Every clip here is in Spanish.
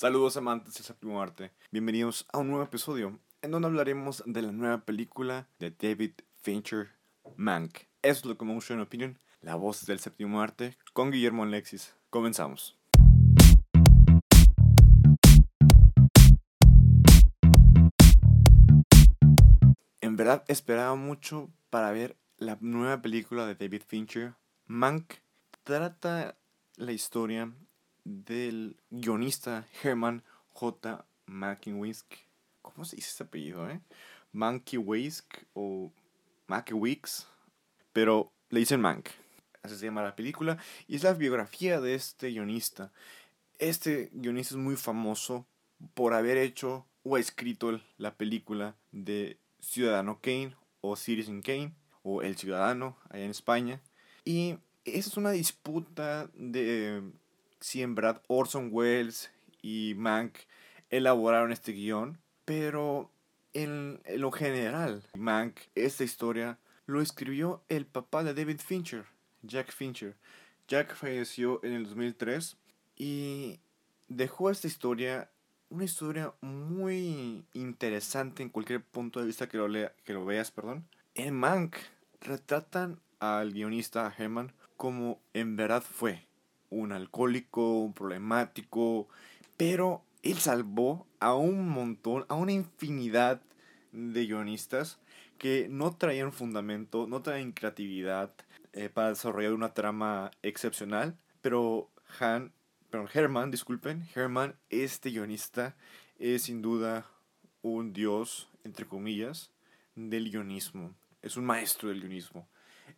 Saludos amantes del séptimo arte. Bienvenidos a un nuevo episodio en donde hablaremos de la nueva película de David Fincher, Mank. Es Locomotion Opinion, la voz del séptimo arte, con Guillermo Alexis. Comenzamos. En verdad esperaba mucho para ver la nueva película de David Fincher, Mank. Trata la historia del guionista Herman J. Mankiewicz. ¿Cómo se dice ese apellido, eh? Mankiewicz o Mankiewicz. Pero le dicen Mank. Así se llama la película. Y es la biografía de este guionista. Este guionista es muy famoso por haber hecho o escrito la película de Ciudadano Kane o Citizen Kane o El Ciudadano allá en España. Y esa es una disputa de en Brad Orson Welles y Mank elaboraron este guion, pero en, lo general, Mank, esta historia, lo escribió el papá de David Fincher, Jack Fincher. Jack falleció en el 2003 y dejó esta historia, una historia muy interesante en cualquier punto de vista que lo, lea, que lo veas, perdón. En Mank retratan al guionista Herman como en verdad fue un alcohólico, un problemático, pero él salvó a un montón, a una infinidad de guionistas que no traían fundamento, no traían creatividad eh, para desarrollar una trama excepcional, pero Han, pero Herman, disculpen, Herman, este guionista es sin duda un dios, entre comillas, del guionismo. Es un maestro del guionismo.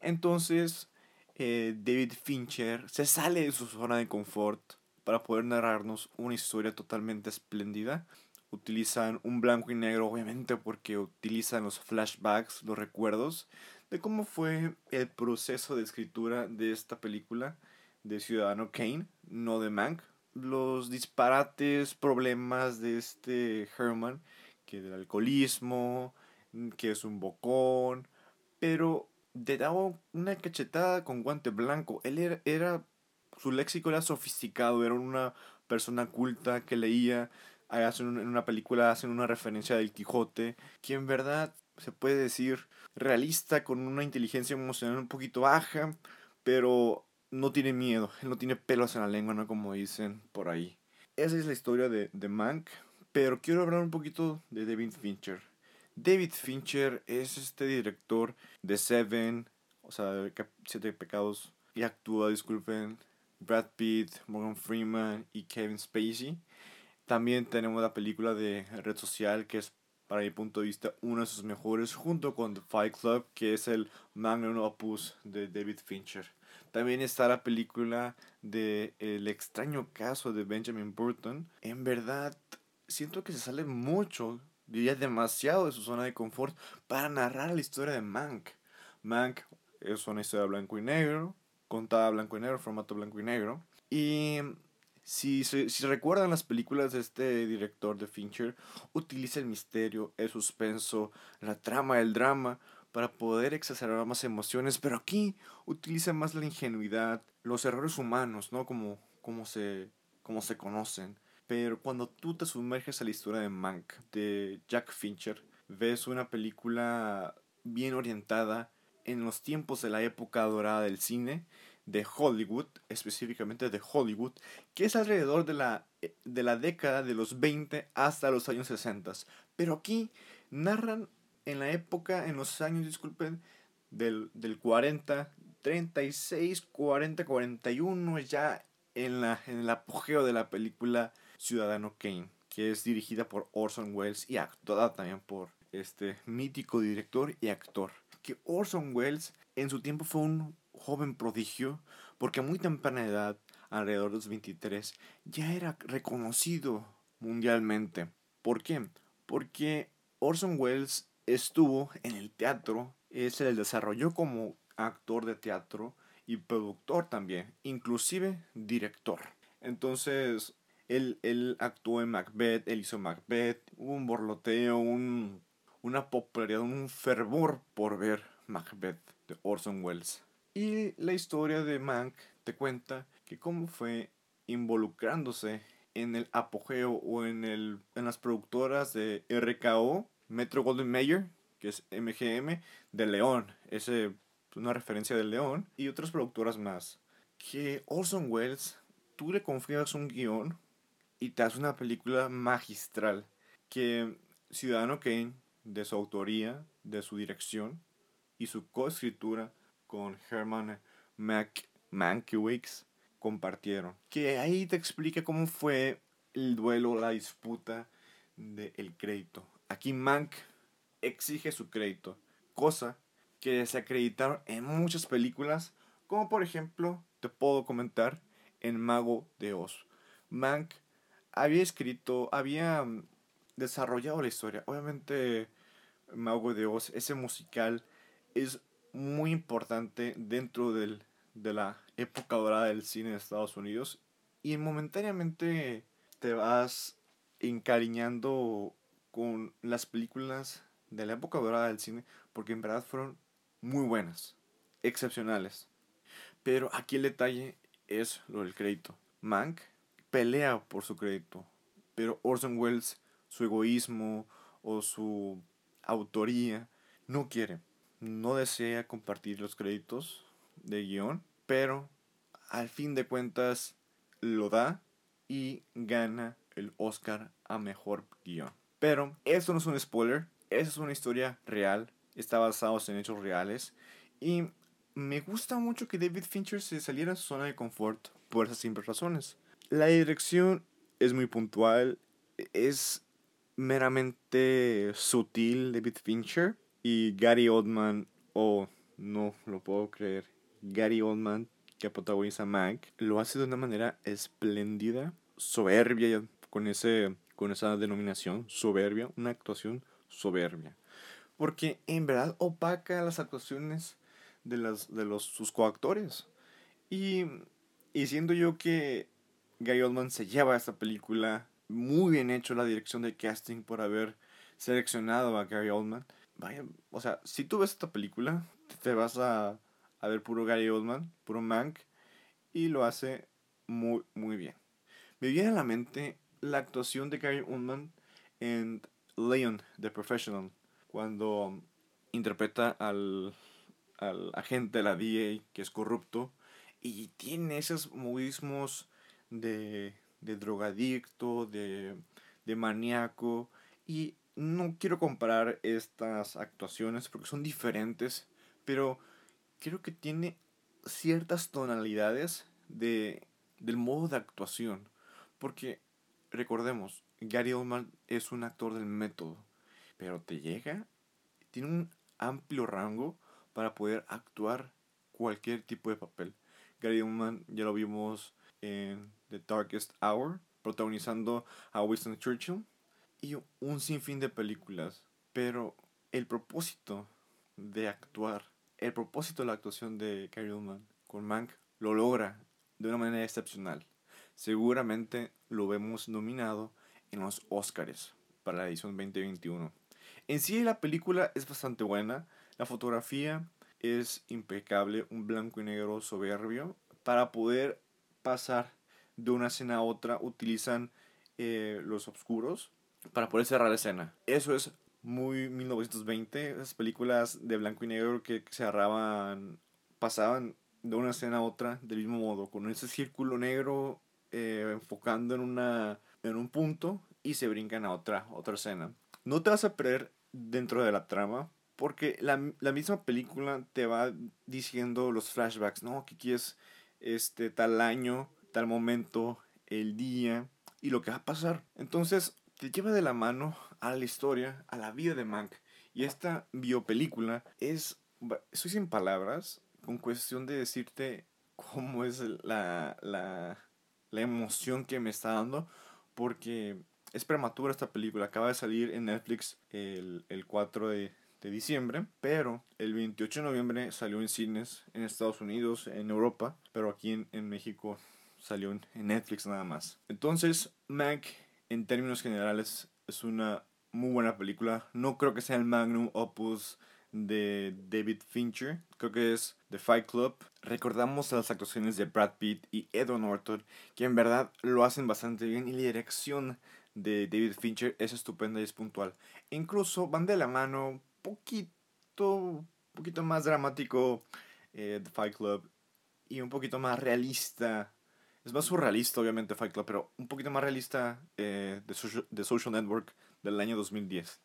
Entonces, eh, David Fincher se sale de su zona de confort para poder narrarnos una historia totalmente espléndida. Utilizan un blanco y negro, obviamente, porque utilizan los flashbacks, los recuerdos de cómo fue el proceso de escritura de esta película de Ciudadano Kane, no de Mank. Los disparates, problemas de este Herman, que del alcoholismo, que es un bocón, pero te daba una cachetada con guante blanco. Él era, su léxico era sofisticado, era una persona culta que leía, hacen en una película hacen una referencia del Quijote, que en verdad se puede decir realista, con una inteligencia emocional un poquito baja, pero no tiene miedo, él no tiene pelos en la lengua, ¿no? Como dicen por ahí. Esa es la historia de, de Mank, pero quiero hablar un poquito de David Fincher. David Fincher es este director de Seven, o sea, Siete Pecados, y actúa, disculpen, Brad Pitt, Morgan Freeman y Kevin Spacey. También tenemos la película de Red Social, que es, para mi punto de vista, una de sus mejores, junto con The Fight Club, que es el magnum opus de David Fincher. También está la película de El extraño caso de Benjamin Burton. En verdad, siento que se sale mucho diría demasiado de su zona de confort para narrar la historia de Mank. Mank es una historia blanco y negro, contada blanco y negro, formato blanco y negro. Y si, si, si, recuerdan las películas de este director de Fincher, utiliza el misterio, el suspenso, la trama, el drama para poder exacerbar más emociones, pero aquí utiliza más la ingenuidad, los errores humanos, ¿no? Como, como, se, como se conocen. Pero cuando tú te sumerges a la historia de Mank, de Jack Fincher, ves una película bien orientada en los tiempos de la época dorada del cine, de Hollywood, específicamente de Hollywood, que es alrededor de la, de la década de los 20 hasta los años 60. Pero aquí narran en la época, en los años, disculpen, del, del 40, 36, 40, 41, ya en, la, en el apogeo de la película Ciudadano Kane, que es dirigida por Orson Welles y actuada también por este mítico director y actor. Que Orson Welles en su tiempo fue un joven prodigio porque a muy temprana edad, alrededor de los 23, ya era reconocido mundialmente. ¿Por qué? Porque Orson Welles estuvo en el teatro, se le desarrolló como actor de teatro y productor también, inclusive director. Entonces, él, actuó en Macbeth, él hizo Macbeth, hubo un borloteo, un, una popularidad, un fervor por ver Macbeth de Orson Welles. Y la historia de Mank te cuenta que cómo fue involucrándose en el apogeo o en, el, en las productoras de RKO, Metro Golden Mayer, que es MGM, de León, ese una referencia del León, y otras productoras más. Que Orson Welles, tú le confías un guion y te hace una película magistral. Que Ciudadano Kane, de su autoría, de su dirección y su coescritura con Herman Mac Mankiewicz compartieron. Que ahí te explica cómo fue el duelo, la disputa del crédito. Aquí Mank exige su crédito, cosa que se acreditaron en muchas películas, como por ejemplo, te puedo comentar, en Mago de Oz. Mank había escrito, había mm, desarrollado la historia. Obviamente, Mago de Oz, ese musical, es muy importante dentro del, de la época dorada del cine de Estados Unidos. Y momentáneamente te vas encariñando con las películas de la época dorada del cine, porque en verdad fueron muy buenas, excepcionales. Pero aquí el detalle es lo del crédito. Mank pelea por su crédito, pero Orson Welles, su egoísmo o su autoría, no quiere, no desea compartir los créditos de guion, pero al fin de cuentas lo da y gana el Oscar a mejor guion. Pero esto no es un spoiler, es una historia real, está basado en hechos reales y me gusta mucho que David Fincher se saliera de su zona de confort por esas simples razones. La dirección es muy puntual, es meramente sutil David Fincher y Gary Oldman, oh, no lo puedo creer, Gary Oldman que protagoniza Mac, lo hace de una manera espléndida, soberbia con ese con esa denominación, soberbia, una actuación soberbia. Porque en verdad opaca las actuaciones de, las, de los, sus coactores. Y, y siendo yo que Gary Oldman se lleva a esta película, muy bien hecho la dirección de casting por haber seleccionado a Gary Oldman. Vaya, o sea, si tú ves esta película, te vas a, a ver puro Gary Oldman, puro Mank, y lo hace muy, muy bien. Me viene a la mente la actuación de Gary Oldman en Leon, The Professional, cuando interpreta al, al agente de la DA que es corrupto y tiene esos modismos de, de drogadicto, de, de maníaco y no quiero comparar estas actuaciones porque son diferentes, pero creo que tiene ciertas tonalidades de, del modo de actuación. Porque recordemos, Gary Oldman es un actor del método, pero te llega, tiene un amplio rango para poder actuar cualquier tipo de papel. Gary Oldman ya lo vimos en The Darkest Hour, protagonizando a Winston Churchill y un sinfín de películas. Pero el propósito de actuar, el propósito de la actuación de Gary Oldman con Mank lo logra de una manera excepcional. Seguramente lo vemos nominado en los Oscars para la edición 2021. En sí la película es bastante buena, la fotografía es impecable, un blanco y negro soberbio. Para poder pasar de una escena a otra utilizan eh, los oscuros para poder cerrar la escena. Eso es muy 1920, esas películas de blanco y negro que cerraban, pasaban de una escena a otra del mismo modo, con ese círculo negro eh, enfocando en, una, en un punto y se brincan a otra, otra escena. No te vas a perder dentro de la trama porque la, la misma película te va diciendo los flashbacks, ¿no? Que quieres este, tal año, tal momento, el día y lo que va a pasar. Entonces te lleva de la mano a la historia, a la vida de Mank. Y esta biopelícula es, soy sin palabras, con cuestión de decirte cómo es la, la, la emoción que me está dando, porque es prematura esta película, acaba de salir en Netflix el, el 4 de, de, diciembre, pero el 28 de noviembre salió en cines en Estados Unidos, en Europa, pero aquí en, en México salió en, Netflix nada más. Entonces, Mac, en términos generales, es una muy buena película. No creo que sea el magnum opus de David Fincher, creo que es The Fight Club. Recordamos las actuaciones de Brad Pitt y Edward Norton, que en verdad lo hacen bastante bien y la dirección de David Fincher es estupenda y es puntual. incluso van de la mano poquito, poquito más dramático eh, The Fight Club y un poquito más realista. Es más surrealista, obviamente, Fight Club, pero un poquito más realista eh, de, Social, de Social Network del año 2010.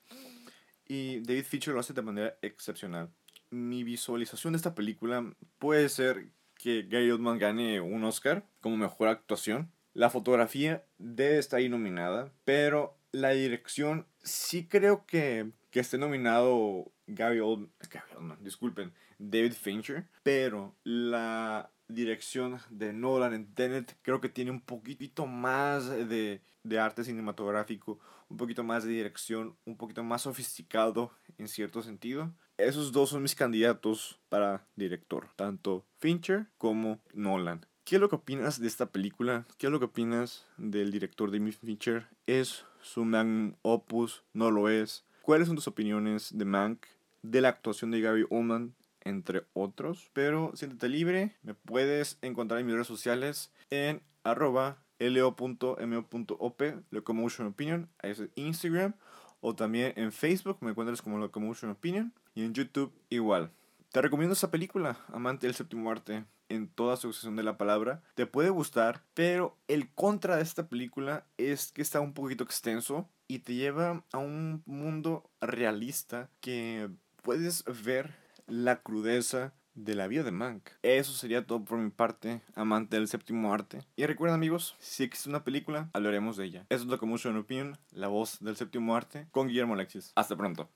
Y David Fincher lo hace de manera excepcional. Mi visualización de esta película puede ser que Gary Oldman gane un Oscar como mejor actuación. La fotografía debe estar ahí nominada, pero la dirección sí creo que, que esté nominado Gary Oldman, Gary Oldman, disculpen, David Fincher, pero la dirección de Nolan en Tenet creo que tiene un poquito más de, de arte cinematográfico, un poquito más de dirección, un poquito más sofisticado en cierto sentido. Esos dos son mis candidatos para director, tanto Fincher como Nolan. ¿Qué es lo que opinas de esta película? ¿Qué es lo que opinas del director de Fincher? ¿Es su magnum opus? ¿No lo es? ¿Cuáles son tus opiniones de Mank? De la actuación de Gary Oldman entre otros. Pero siéntete libre, me puedes encontrar en mis redes sociales en arroba lo.mo.op, Locomotion Opinion, ahí es Instagram, o también en Facebook me encuentras como Locomotion Opinion, y en YouTube igual. Te recomiendo esta película, Amante del Séptimo Arte, en toda su de la palabra. Te puede gustar, pero el contra de esta película es que está un poquito extenso y te lleva a un mundo realista que puedes ver la crudeza de la vida de Mank. Eso sería todo por mi parte, amante del séptimo arte. Y recuerda amigos, si existe una película, hablaremos de ella. Eso es lo que mucho en opinión, la voz del séptimo arte, con Guillermo Alexis. Hasta pronto.